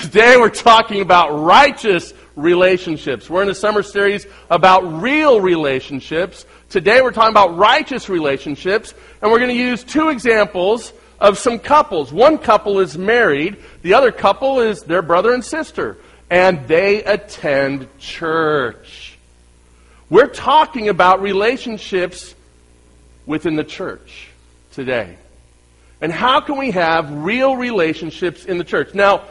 Today we're talking about righteous relationships. We're in a summer series about real relationships. Today we're talking about righteous relationships, and we're going to use two examples of some couples. One couple is married, the other couple is their brother and sister, and they attend church. We're talking about relationships within the church today. And how can we have real relationships in the church? Now,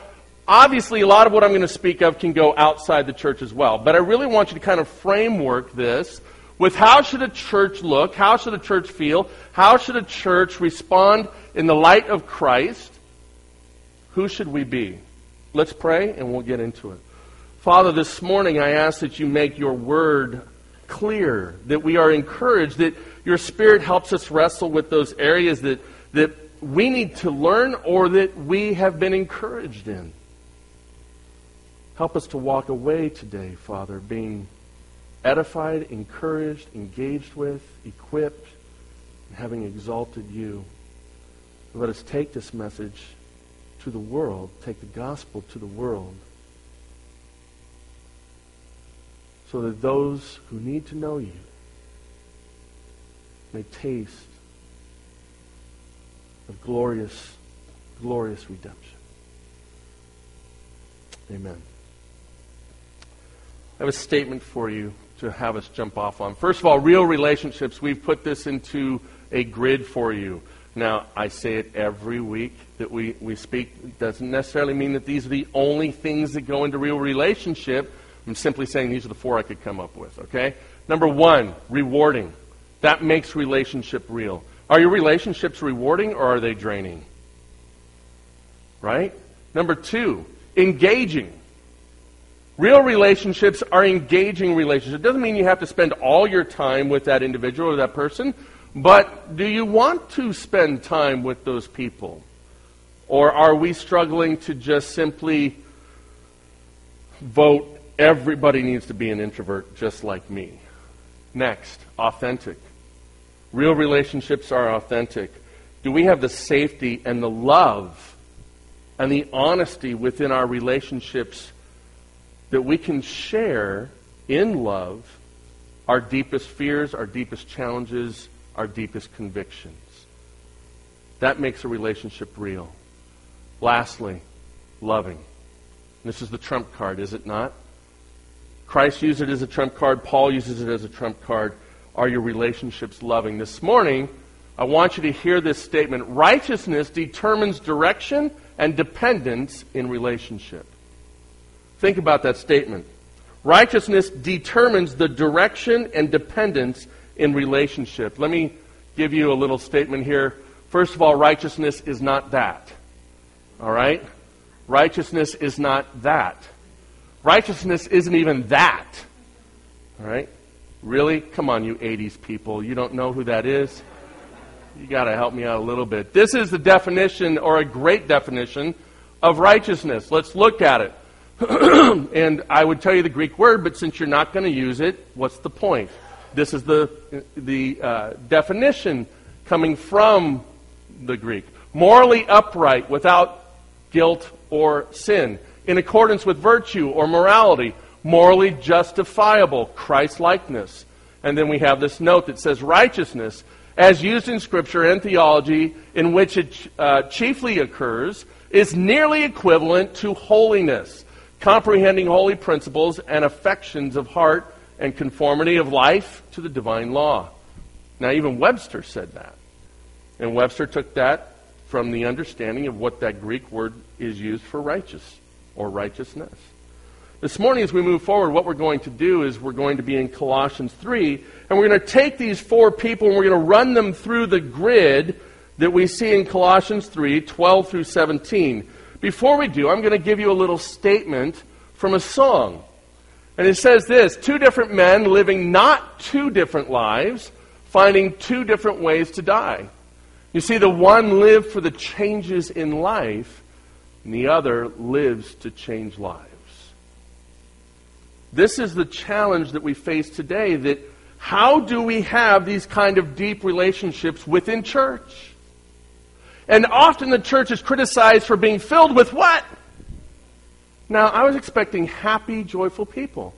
obviously, a lot of what I'm going to speak of can go outside the church as well. But I really want you to kind of framework this with how should a church look? How should a church feel? How should a church respond in the light of Christ? Who should we be? Let's pray and we'll get into it. Father, this morning I ask that you make your word clear, that we are encouraged, that your spirit helps us wrestle with those areas that, that we need to learn or that we have been encouraged in. Help us to walk away today, Father, being edified, encouraged, engaged with, equipped, and having exalted you. Let us take this message to the world, take the gospel to the world, so that those who need to know you may taste of glorious, glorious redemption. Amen. I have a statement for you to have us jump off on. First of all, real relationships. We've put this into a grid for you. Now, I say it every week that we, we speak. It doesn't necessarily mean that these are the only things that go into real relationship. I'm simply saying these are the four I could come up with, okay? Number one, rewarding. That makes relationship real. Are your relationships rewarding or are they draining? Right? Number two, engaging. Real relationships are engaging relationships. It doesn't mean you have to spend all your time with that individual or that person, but do you want to spend time with those people? Or are we struggling to just simply vote everybody needs to be an introvert just like me? Next, authentic. Real relationships are authentic. Do we have the safety and the love and the honesty within our relationships that we can share in love our deepest fears, our deepest challenges, our deepest convictions? That makes a relationship real. Lastly, loving. This is the trump card, is it not? Christ used it as a trump card. Paul uses it as a trump card. Are your relationships loving? This morning, I want you to hear this statement Righteousness determines direction and dependence in relationship. Think about that statement. Righteousness determines the direction and dependence in relationship. Let me give you a little statement here. First of all, righteousness is not that. All right? Righteousness is not that. Righteousness isn't even that. All right? Really? Come on, you 80s people. You don't know who that is? You got to help me out a little bit. This is the definition, or a great definition, of righteousness. Let's look at it. and I would tell you the Greek word, but since you're not going to use it, what's the point? This is the, the uh, definition coming from the Greek. Morally upright, without guilt or sin, in accordance with virtue or morality morally justifiable, Christ likeness. And then we have this note that says righteousness, as used in Scripture and theology, in which it uh, chiefly occurs, is nearly equivalent to holiness, comprehending holy principles and affections of heart and conformity of life to the divine law. Now, even Webster said that. And Webster took that from the understanding of what that Greek word is used for righteous or righteousness. This morning, as we move forward, what we're going to do is we're going to be in Colossians 3, and we're going to take these four people and we're going to run them through the grid that we see in Colossians 3 12 through 17. Before we do, I'm going to give you a little statement from a song. And it says this Two different men living not two different lives, finding two different ways to die. You see, the one lived for the changes in life, and the other lives to change lives. This is the challenge that we face today that how do we have these kind of deep relationships within church? And often the church is criticized for being filled with what? Now, I was expecting happy, joyful people.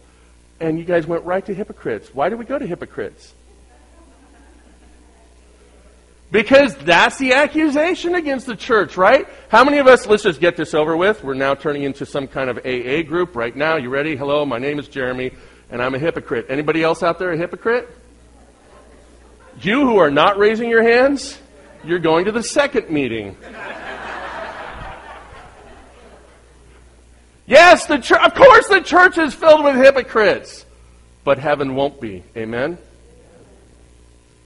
And you guys went right to hypocrites. Why did we go to hypocrites? Because that's the accusation against the church, right? How many of us, let's just get this over with. We're now turning into some kind of AA group right now. You ready? Hello, my name is Jeremy, and I'm a hypocrite. Anybody else out there a hypocrite? You who are not raising your hands, you're going to the second meeting. Yes, the of course the church is filled with hypocrites, but heaven won't be. Amen?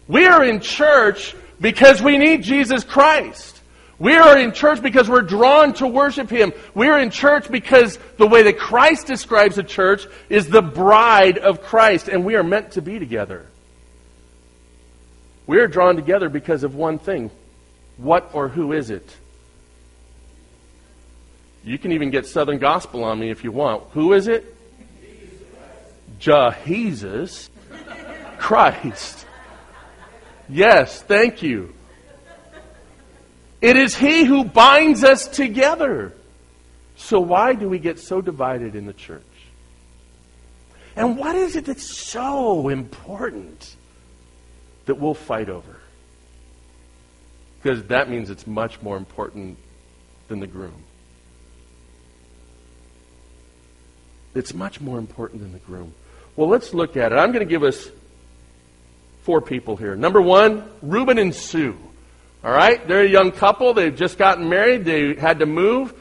We are in church because we need Jesus Christ. We are in church because we're drawn to worship Him. We are in church because the way that Christ describes the church is the bride of Christ, and we are meant to be together. We are drawn together because of one thing. What or who is it? You can even get Southern Gospel on me if you want. Who is it? Jesus Christ. Yes, thank you. It is He who binds us together. So, why do we get so divided in the church? And what is it that's so important that we'll fight over? Because that means it's much more important than the groom. It's much more important than the groom. Well, let's look at it. I'm going to give us four people here. Number one, Reuben and Sue. All right? They're a young couple. They've just gotten married. They had to move.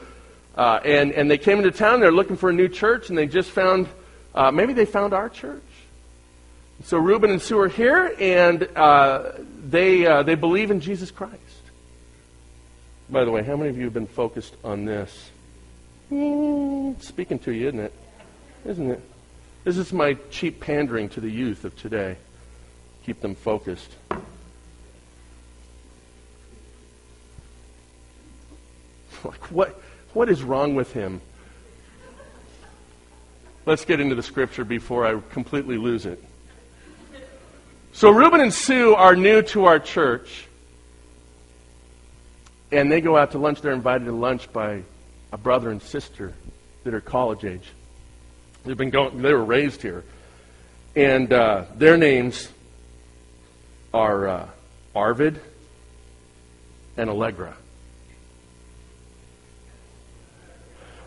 Uh, and, and they came into town. They're looking for a new church, and they just found, uh, maybe they found our church. So Reuben and Sue are here, and uh, they, uh, they believe in Jesus Christ. By the way, how many of you have been focused on this? Mm, speaking to you, isn't it? isn't it? This is my cheap pandering to the youth of today. Keep them focused. Like, what, what is wrong with him? Let's get into the scripture before I completely lose it. So, Reuben and Sue are new to our church, and they go out to lunch. They're invited to lunch by a brother and sister that are college age. They've been going, they were raised here. And uh, their names are uh, Arvid and Allegra.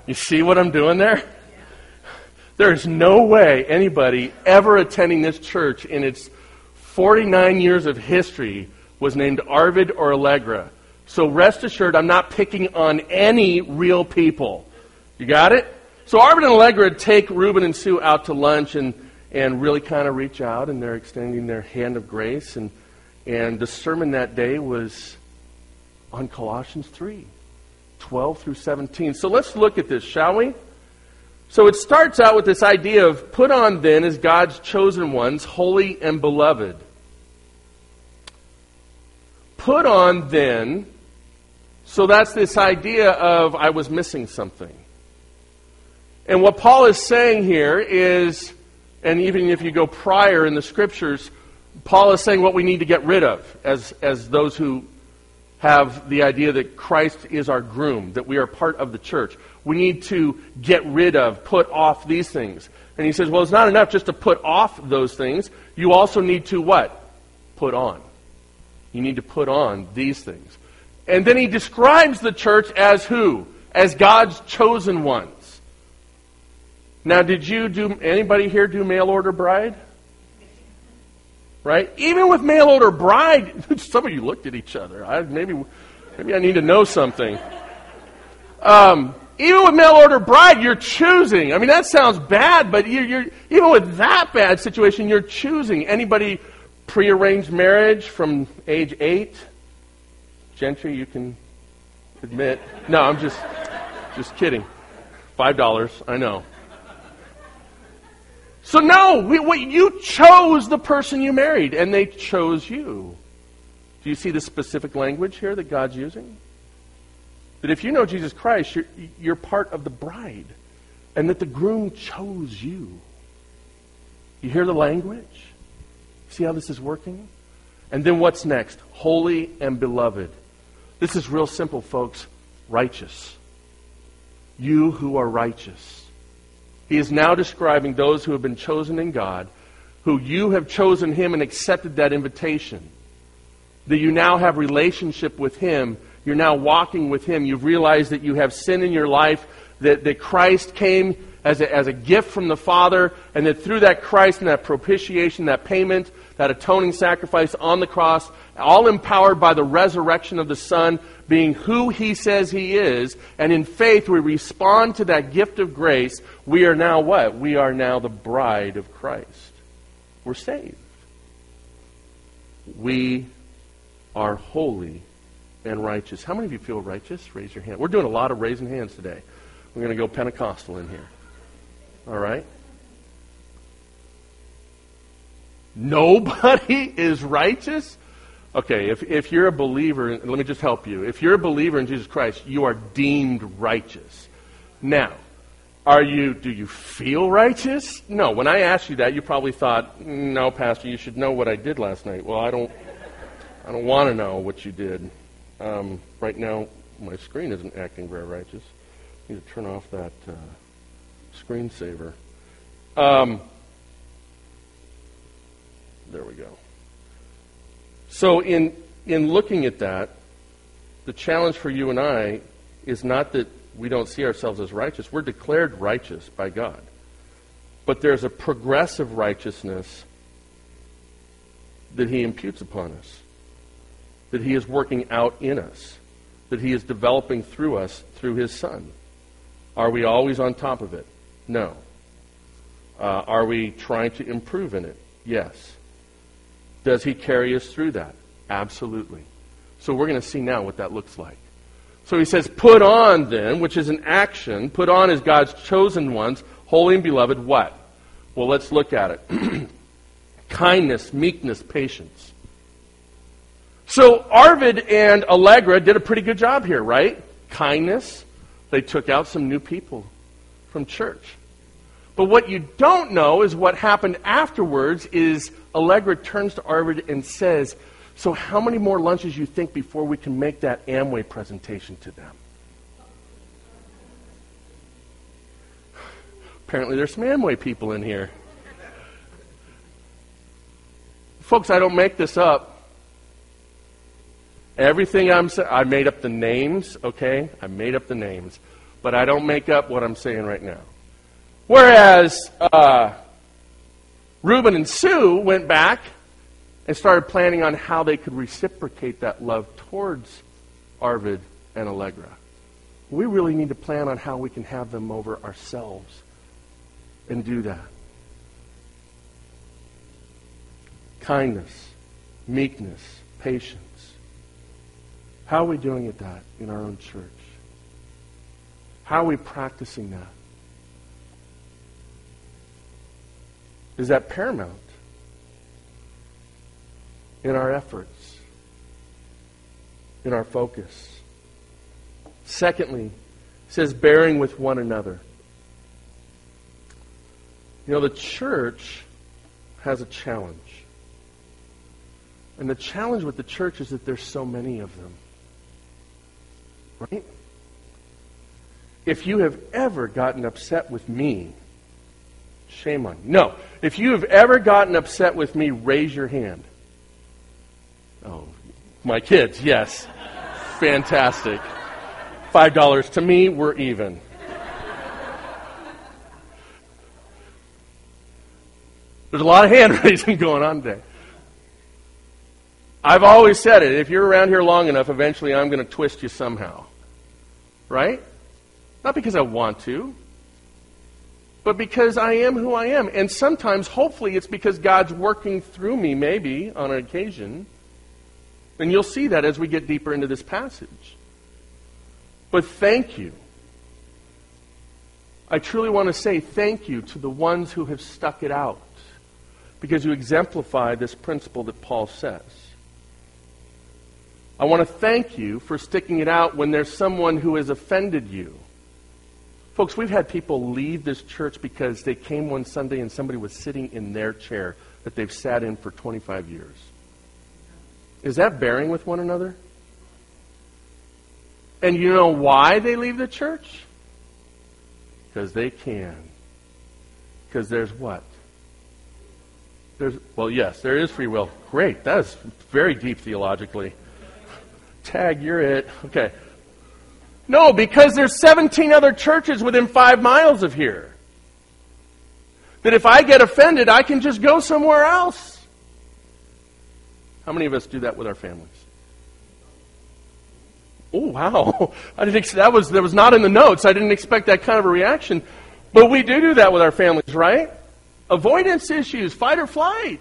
You see what I'm doing there? There's no way anybody ever attending this church in its 49 years of history was named Arvid or Allegra. So rest assured, I'm not picking on any real people. You got it? So Arvid and Allegra take Reuben and Sue out to lunch and, and really kind of reach out, and they're extending their hand of grace. And, and the sermon that day was on Colossians 3 12 through 17. So let's look at this, shall we? So it starts out with this idea of put on then as God's chosen ones, holy and beloved. Put on then, so that's this idea of I was missing something. And what Paul is saying here is, and even if you go prior in the scriptures, Paul is saying what we need to get rid of as, as those who have the idea that Christ is our groom, that we are part of the church. We need to get rid of, put off these things. And he says, well, it's not enough just to put off those things. You also need to what? Put on. You need to put on these things. And then he describes the church as who? As God's chosen ones. Now, did you do, anybody here do mail order bride? Right? Even with mail order bride, some of you looked at each other. I, maybe, maybe I need to know something. Um, even with mail order bride, you're choosing. I mean, that sounds bad, but you're, you're, even with that bad situation, you're choosing. Anybody prearranged marriage from age eight? Gentry, you can admit. No, I'm just, just kidding. Five dollars, I know. So, no, we, we, you chose the person you married, and they chose you. Do you see the specific language here that God's using? That if you know Jesus Christ, you're, you're part of the bride, and that the groom chose you. You hear the language? See how this is working? And then what's next? Holy and beloved. This is real simple, folks. Righteous. you who are righteous. He is now describing those who have been chosen in God, who you have chosen him and accepted that invitation. That you now have relationship with him. You're now walking with him. You've realized that you have sin in your life, that, that Christ came as a, as a gift from the Father, and that through that Christ and that propitiation, that payment, that atoning sacrifice on the cross, all empowered by the resurrection of the Son, being who He says He is, and in faith we respond to that gift of grace, we are now what? We are now the bride of Christ. We're saved. We are holy and righteous. How many of you feel righteous? Raise your hand. We're doing a lot of raising hands today. We're going to go Pentecostal in here. All right? Nobody is righteous? Okay, if, if you're a believer, let me just help you. If you're a believer in Jesus Christ, you are deemed righteous. Now, are you, do you feel righteous? No. When I asked you that, you probably thought, no, Pastor, you should know what I did last night. Well, I don't, I don't want to know what you did. Um, right now, my screen isn't acting very righteous. I need to turn off that uh, screensaver. Um, there we go. So, in, in looking at that, the challenge for you and I is not that we don't see ourselves as righteous. We're declared righteous by God. But there's a progressive righteousness that He imputes upon us, that He is working out in us, that He is developing through us through His Son. Are we always on top of it? No. Uh, are we trying to improve in it? Yes. Does he carry us through that? Absolutely. So we're going to see now what that looks like. So he says, Put on then, which is an action, put on as God's chosen ones, holy and beloved, what? Well, let's look at it. Kindness, meekness, patience. So Arvid and Allegra did a pretty good job here, right? Kindness. They took out some new people from church. But what you don't know is what happened afterwards is Allegra turns to Arvid and says, So, how many more lunches you think before we can make that Amway presentation to them? Apparently, there's some Amway people in here. Folks, I don't make this up. Everything I'm saying, I made up the names, okay? I made up the names. But I don't make up what I'm saying right now. Whereas, uh, Reuben and Sue went back and started planning on how they could reciprocate that love towards Arvid and Allegra. We really need to plan on how we can have them over ourselves and do that. Kindness, meekness, patience. How are we doing at that in our own church? How are we practicing that? Is that paramount in our efforts, in our focus? Secondly, it says bearing with one another. You know, the church has a challenge. And the challenge with the church is that there's so many of them. Right? If you have ever gotten upset with me, shame on you. No. If you have ever gotten upset with me, raise your hand. Oh, my kids, yes. Fantastic. Five dollars to me, we're even. There's a lot of hand raising going on today. I've always said it. If you're around here long enough, eventually I'm going to twist you somehow. Right? Not because I want to, but because I am who I am. And sometimes, hopefully, it's because God's working through me, maybe, on an occasion. And you'll see that as we get deeper into this passage. But thank you. I truly want to say thank you to the ones who have stuck it out because you exemplify this principle that Paul says. I want to thank you for sticking it out when there's someone who has offended you Folks, we've had people leave this church because they came one Sunday and somebody was sitting in their chair that they've sat in for 25 years. Is that bearing with one another? And you know why they leave the church? Because they can. Because there's what? There's well, yes, there is free will. Great. That is very deep theologically. Tag, you're it. Okay. No, because there's 17 other churches within five miles of here. That if I get offended, I can just go somewhere else. How many of us do that with our families? Oh wow! I didn't. That was that was not in the notes. I didn't expect that kind of a reaction, but we do do that with our families, right? Avoidance issues, fight or flight.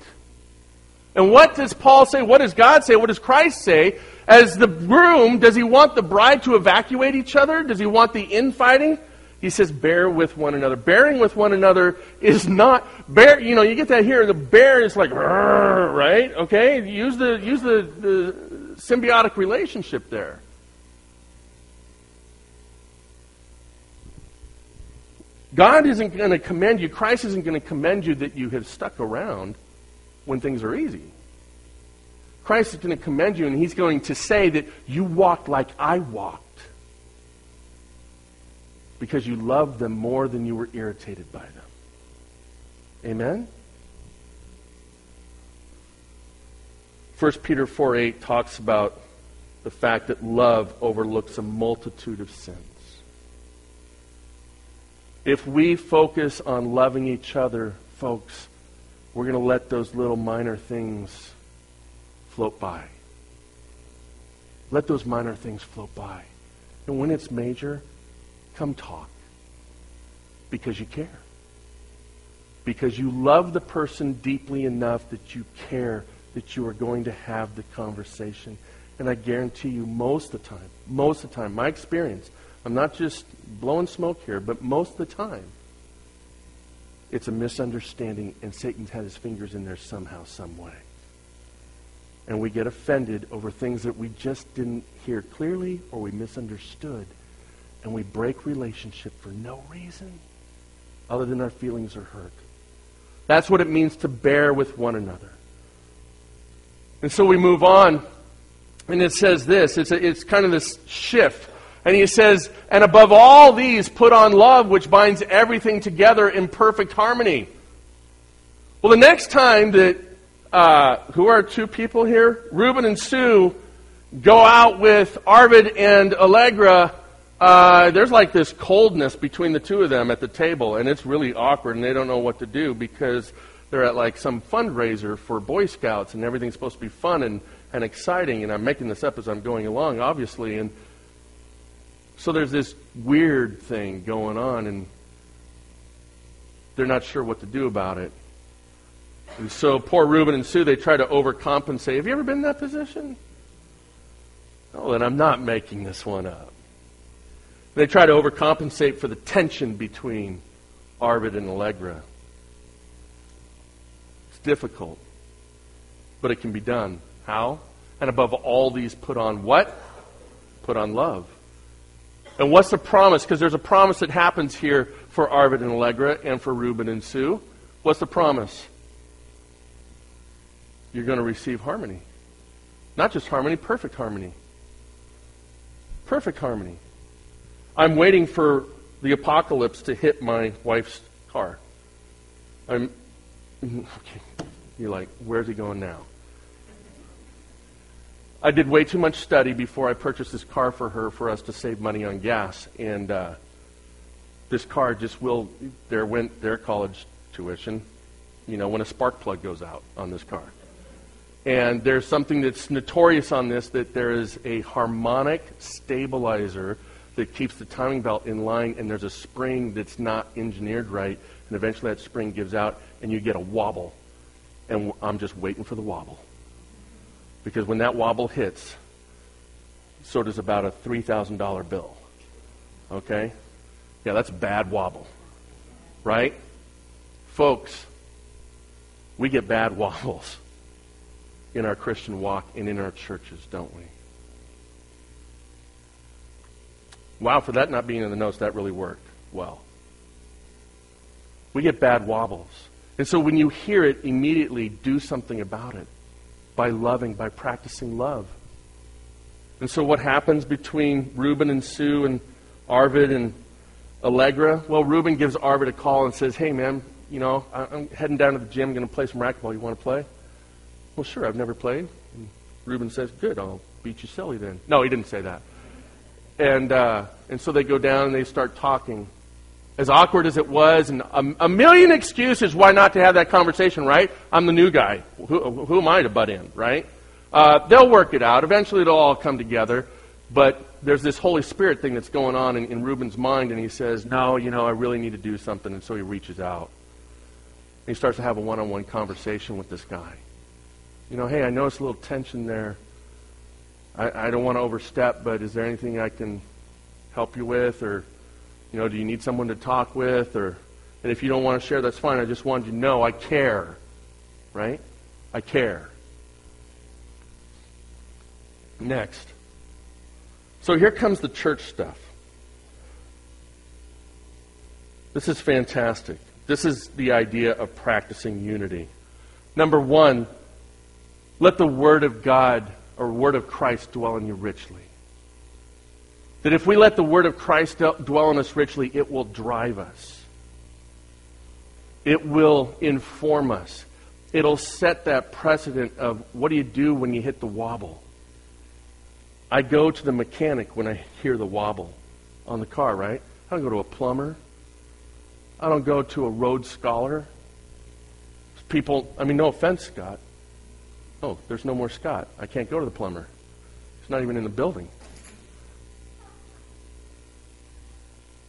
And what does Paul say? What does God say? What does Christ say? As the groom, does he want the bride to evacuate each other? Does he want the infighting? He says, bear with one another. Bearing with one another is not bear. You know, you get that here. The bear is like, right? Okay, use the use the, the symbiotic relationship there. God isn't going to commend you. Christ isn't going to commend you that you have stuck around when things are easy. Christ is going to commend you, and He's going to say that you walked like I walked because you loved them more than you were irritated by them. Amen? 1 Peter 4 8 talks about the fact that love overlooks a multitude of sins. If we focus on loving each other, folks, we're going to let those little minor things float by. Let those minor things float by. And when it's major, Come talk. Because you care. Because you love the person deeply enough that you care that you are going to have the conversation. And I guarantee you, most of the time, most of the time, my experience, I'm not just blowing smoke here, but most of the time, it's a misunderstanding and Satan's had his fingers in there somehow, some way. And we get offended over things that we just didn't hear clearly or we misunderstood and we break relationship for no reason other than our feelings are hurt. That's what it means to bear with one another. And so we move on, and it says this it's, a, it's kind of this shift. And he says, And above all these, put on love, which binds everything together in perfect harmony. Well, the next time that, uh, who are two people here? Reuben and Sue go out with Arvid and Allegra uh, there's like this coldness between the two of them at the table, and it's really awkward, and they don't know what to do because they're at like some fundraiser for Boy Scouts, and everything's supposed to be fun and, and exciting. And I'm making this up as I'm going along, obviously. And so there's this weird thing going on, and they're not sure what to do about it. And so poor Reuben and Sue, they try to overcompensate. Have you ever been in that position? Oh, then I'm not making this one up. They try to overcompensate for the tension between Arvid and Allegra. It's difficult, but it can be done. How? And above all these, put on what? Put on love. And what's the promise? Because there's a promise that happens here for Arvid and Allegra and for Reuben and Sue. What's the promise? You're going to receive harmony. Not just harmony, perfect harmony. Perfect harmony. I'm waiting for the apocalypse to hit my wife's car. I'm okay. You're like, where's he going now? I did way too much study before I purchased this car for her for us to save money on gas, and uh, this car just will. There went their college tuition. You know, when a spark plug goes out on this car. And there's something that's notorious on this that there is a harmonic stabilizer that keeps the timing belt in line, and there's a spring that's not engineered right, and eventually that spring gives out, and you get a wobble. And I'm just waiting for the wobble. Because when that wobble hits, so does about a $3,000 bill. Okay? Yeah, that's bad wobble. Right? Folks, we get bad wobbles in our Christian walk and in our churches, don't we? Wow, for that not being in the notes, that really worked well. We get bad wobbles. And so when you hear it, immediately do something about it by loving, by practicing love. And so what happens between Reuben and Sue and Arvid and Allegra. Well, Reuben gives Arvid a call and says, hey, man, you know, I'm heading down to the gym, going to play some racquetball. You want to play? Well, sure, I've never played. And Reuben says, good, I'll beat you silly then. No, he didn't say that. And, uh, and so they go down and they start talking. As awkward as it was, and a, a, million excuses why not to have that conversation, right? I'm the new guy. Who, who am I to butt in, right? Uh, they'll work it out. Eventually it'll all come together. But there's this Holy Spirit thing that's going on in, in Reuben's mind, and he says, No, you know, I really need to do something. And so he reaches out. And he starts to have a one on one conversation with this guy. You know, hey, I noticed a little tension there. I, I don't want to overstep, but is there anything I can help you with? Or, you know, do you need someone to talk with? Or, and if you don't want to share, that's fine. I just wanted you to know I care. Right? I care. Next. So here comes the church stuff. This is fantastic. This is the idea of practicing unity. Number one, let the Word of God or Word of Christ dwell in you richly. That if we let the Word of Christ dwell in us richly, it will drive us. It will inform us. It'll set that precedent of what do you do when you hit the wobble? I go to the mechanic when I hear the wobble on the car, right? I don't go to a plumber. I don't go to a road scholar. People, I mean, no offense, Scott. Oh, there's no more Scott. I can't go to the plumber. He's not even in the building.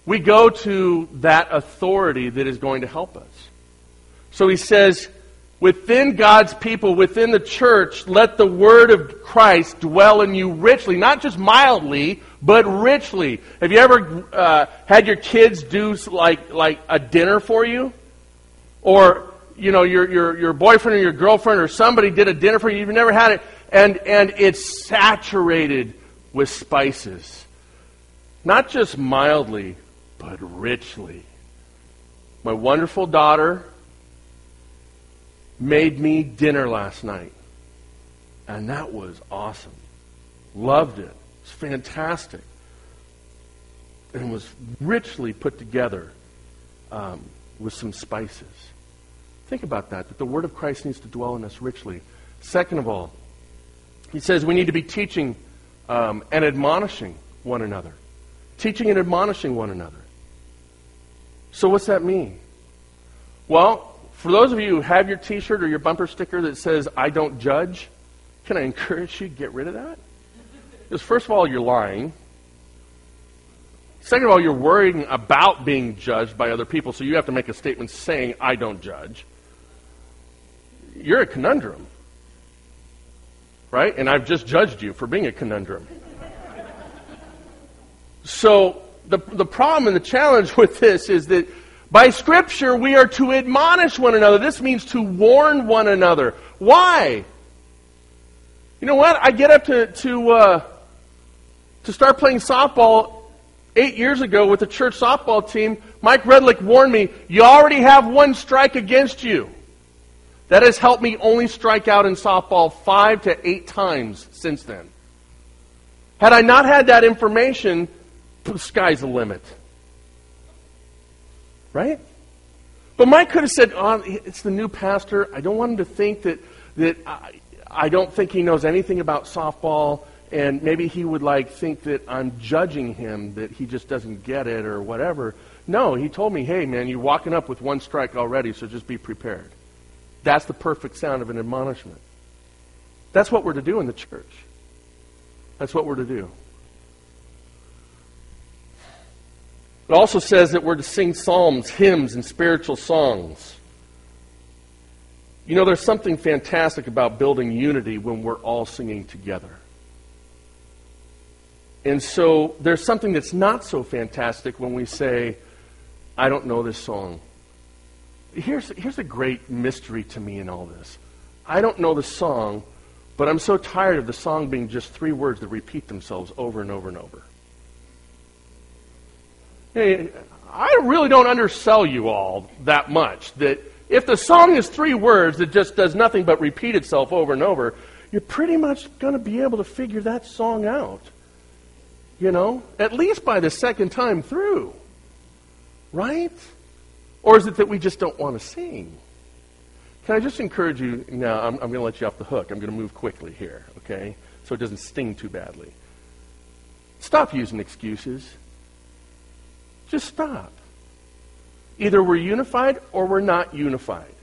We go to that authority that is going to help us. So he says, within God's people, within the church, let the word of Christ dwell in you richly, not just mildly, but richly. Have you ever uh, had your kids do like like a dinner for you, or you know your your your boyfriend or your girlfriend or somebody did a dinner for you? You've never had it, and and it's saturated with spices, not just mildly, but richly. My wonderful daughter made me dinner last night. And that was awesome. Loved it. It's fantastic. And it was richly put together um, with some spices. Think about that, that the Word of Christ needs to dwell in us richly. Second of all, he says we need to be teaching um, and admonishing one another. Teaching and admonishing one another. So, what's that mean? Well, for those of you who have your t shirt or your bumper sticker that says, I don't judge, can I encourage you to get rid of that? Because, first of all, you're lying. Second of all, you're worrying about being judged by other people, so you have to make a statement saying, I don't judge. You're a conundrum. Right? And I've just judged you for being a conundrum. so, the, the problem and the challenge with this is that by Scripture, we are to admonish one another. This means to warn one another. Why? You know what? I get up to to uh, to start playing softball eight years ago with the church softball team. Mike Redlick warned me, "You already have one strike against you." That has helped me only strike out in softball five to eight times since then. Had I not had that information, the sky's the limit. Right? But Mike could have said, oh, it's the new pastor. I don't want him to think that, that I, I don't think he knows anything about softball, and maybe he would like think that I'm judging him, that he just doesn't get it or whatever. No, he told me, hey, man, you're walking up with one strike already, so just be prepared. That's the perfect sound of an admonishment. That's what we're to do in the church. That's what we're to do. It also says that we're to sing psalms, hymns, and spiritual songs. You know, there's something fantastic about building unity when we're all singing together. And so there's something that's not so fantastic when we say, I don't know this song. Here's, here's a great mystery to me in all this. I don't know the song, but I'm so tired of the song being just three words that repeat themselves over and over and over. I really don't undersell you all that much. That if the song is three words that just does nothing but repeat itself over and over, you're pretty much going to be able to figure that song out. You know, at least by the second time through. Right? Or is it that we just don't want to sing? Can I just encourage you now? I'm, I'm going to let you off the hook. I'm going to move quickly here, okay? So it doesn't sting too badly. Stop using excuses. Just stop. Either we're unified or we're not unified.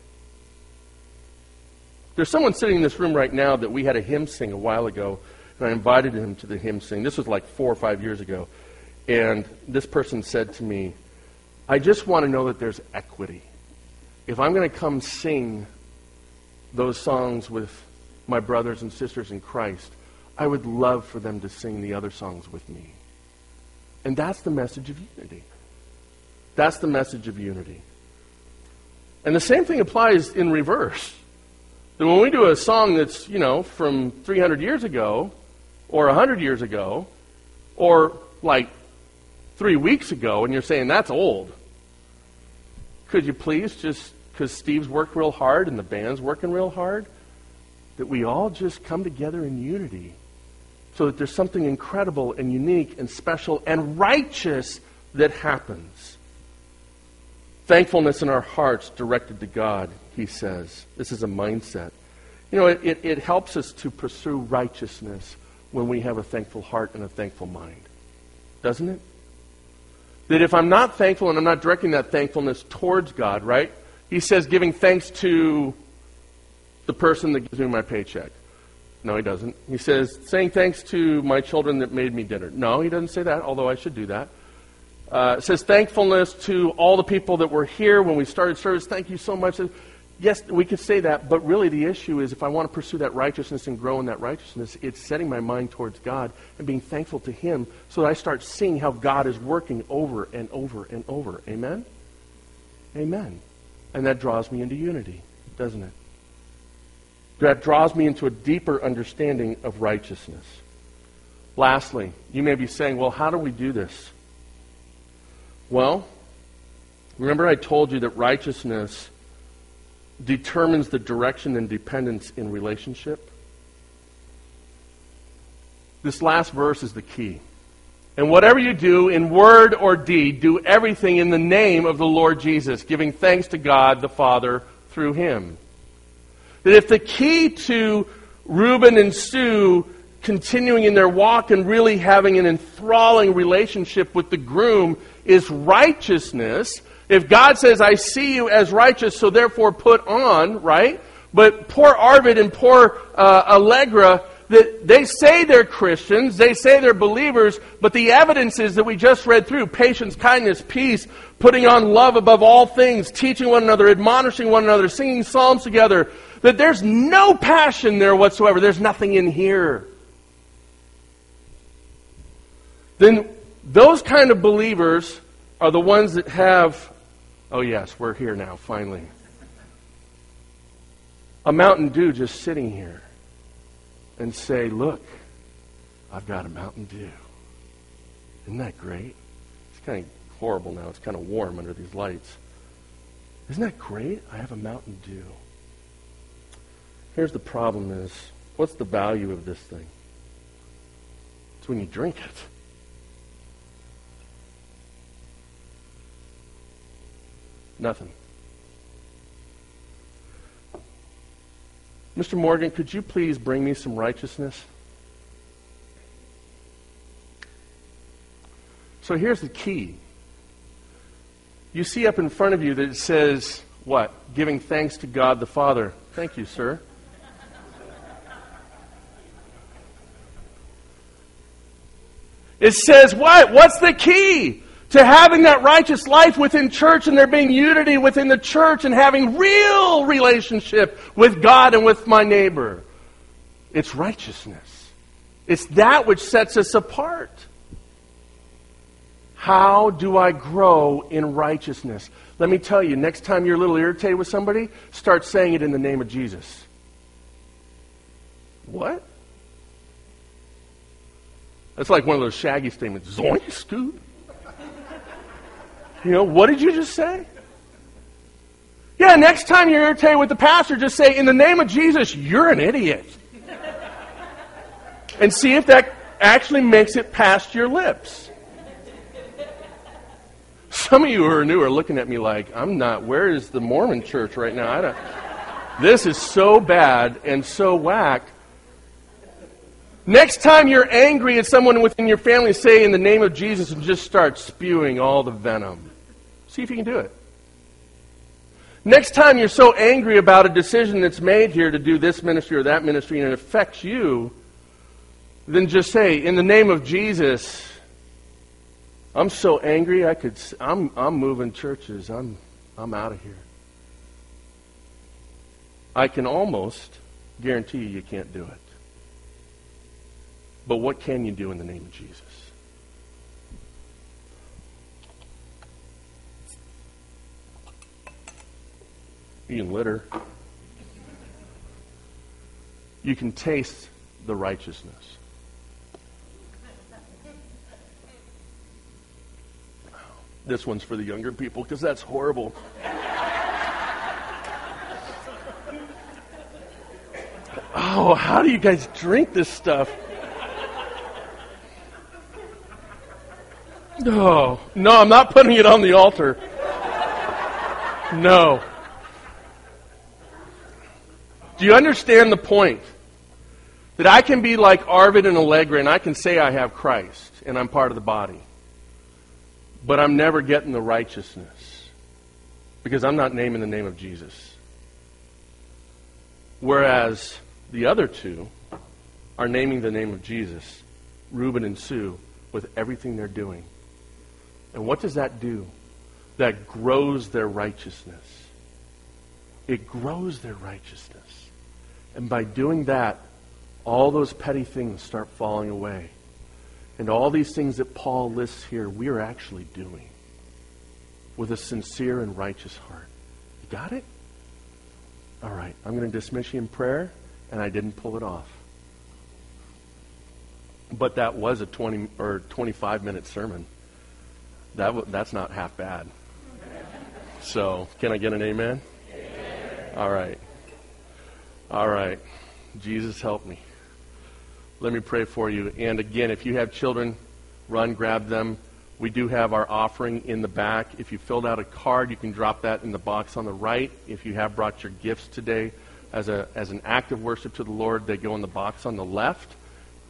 There's someone sitting in this room right now that we had a hymn sing a while ago, and I invited him to the hymn sing. This was like four or five years ago. And this person said to me, I just want to know that there's equity. If I'm going to come sing those songs with my brothers and sisters in Christ, I would love for them to sing the other songs with me. And that's the message of unity. That's the message of unity. And the same thing applies in reverse. That when we do a song that's, you know, from 300 years ago, or 100 years ago, or like three weeks ago, and you're saying that's old, could you please just, because Steve's worked real hard and the band's working real hard, that we all just come together in unity so that there's something incredible and unique and special and righteous that happens. Thankfulness in our hearts directed to God, he says. This is a mindset. You know, it, it, it, helps us to pursue righteousness when we have a thankful heart and a thankful mind. Doesn't it? That if I'm not thankful and I'm not directing that thankfulness towards God, right? He says giving thanks to the person that gives me my paycheck. No, he doesn't. He says saying thanks to my children that made me dinner. No, he doesn't say that, although I should do that. Uh, says thankfulness to all the people that were here when we started service. Thank you so much. Yes, we could say that, but really the issue is if I want to pursue that righteousness and grow in that righteousness, it's setting my mind towards God and being thankful to Him so that I start seeing how God is working over and over and over. Amen? Amen. And that draws me into unity, doesn't it? That draws me into a deeper understanding of righteousness. Lastly, you may be saying, well, how do we do this? Well, remember I told you that righteousness determines the direction and dependence in relationship? This last verse is the key. And whatever you do in word or deed, do everything in the name of the Lord Jesus, giving thanks to God the Father through him. That if the key to Reuben and Sue continuing in their walk and really having an enthralling relationship with the groom is righteousness, if God says, I see you as righteous, so therefore put on, right? But poor Arvid and poor uh, Allegra, that they say they're Christians, they say they're believers, but the evidence is that we just read through patience, kindness, peace, putting on love above all things, teaching one another, admonishing one another, singing psalms together, that there's no passion there whatsoever. There's nothing in here. Then those kind of believers are the ones that have Oh, yes, we're here now, finally. A Mountain Dew just sitting here and say, Look, I've got a Mountain Dew. Isn't that great? It's kind of horrible now. It's kind of warm under these lights. Isn't that great? I have a Mountain Dew. Here's the problem is, what's the value of this thing? It's when you drink it. Nothing. Mr. Morgan, could you please bring me some righteousness? So here's the key. You see up in front of you that it says, what? Giving thanks to God the Father. Thank you, sir. It says what? What's the key? To having that righteous life within church and there being unity within the church and having real relationship with God and with my neighbor. It's righteousness. It's that which sets us apart. How do I grow in righteousness? Let me tell you, next time you're a little irritated with somebody, start saying it in the name of Jesus. What? That's like one of those shaggy statements. Zoink, Scoob. You know, what did you just say? Yeah, next time you're irritated with the pastor, just say, in the name of Jesus, you're an idiot. and see if that actually makes it past your lips. Some of you who are new are looking at me like, I'm not, where is the Mormon church right now? I don't, this is so bad and so whack. Next time you're angry at someone within your family, say in the name of Jesus and just start spewing all the venom. See if you can do it. Next time you're so angry about a decision that's made here to do this ministry or that ministry and it affects you, then just say, in the name of Jesus, I'm so angry I could I'm I'm moving churches. I'm I'm out of here. I can almost guarantee you you can't do it. But what can you do in the name of Jesus? You litter. You can taste the righteousness. This one's for the younger people because that's horrible. Oh, how do you guys drink this stuff? No, no, I'm not putting it on the altar. No. Do you understand the point? That I can be like Arvid and Allegra and I can say I have Christ and I'm part of the body. But I'm never getting the righteousness because I'm not naming the name of Jesus. Whereas the other two are naming the name of Jesus, Reuben and Sue, with everything they're doing. And what does that do? That grows their righteousness. It grows their righteousness. And by doing that, all those petty things start falling away. And all these things that Paul lists here, we are actually doing with a sincere and righteous heart. You got it? All right. I'm going to dismiss you in prayer, and I didn't pull it off. But that was a 20 or 25 minute sermon. That w- that's not half bad. So, can I get an amen? amen? All right. All right. Jesus, help me. Let me pray for you. And again, if you have children, run, grab them. We do have our offering in the back. If you filled out a card, you can drop that in the box on the right. If you have brought your gifts today as, a, as an act of worship to the Lord, they go in the box on the left.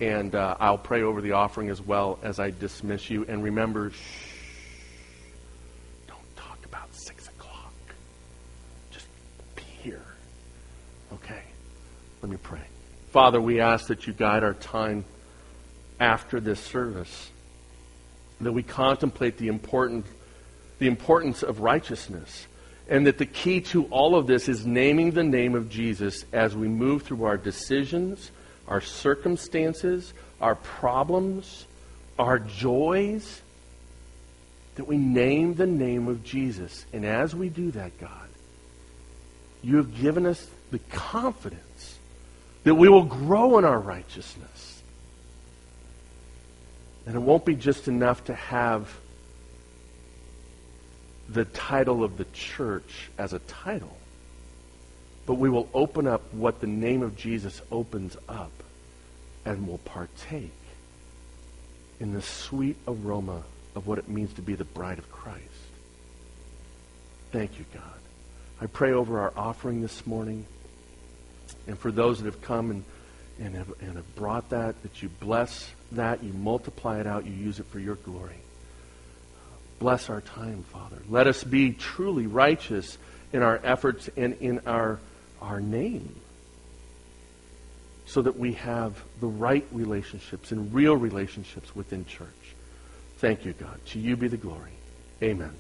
And uh, I'll pray over the offering as well as I dismiss you. And remember, shh. Let me pray. Father, we ask that you guide our time after this service, that we contemplate the, important, the importance of righteousness, and that the key to all of this is naming the name of Jesus as we move through our decisions, our circumstances, our problems, our joys, that we name the name of Jesus. And as we do that, God, you have given us the confidence that we will grow in our righteousness. And it won't be just enough to have the title of the church as a title, but we will open up what the name of Jesus opens up and will partake in the sweet aroma of what it means to be the bride of Christ. Thank you, God. I pray over our offering this morning. And for those that have come and, and, have, and have brought that, that you bless that, you multiply it out, you use it for your glory. Bless our time, Father. Let us be truly righteous in our efforts and in our, our name so that we have the right relationships and real relationships within church. Thank you, God. To you be the glory. Amen.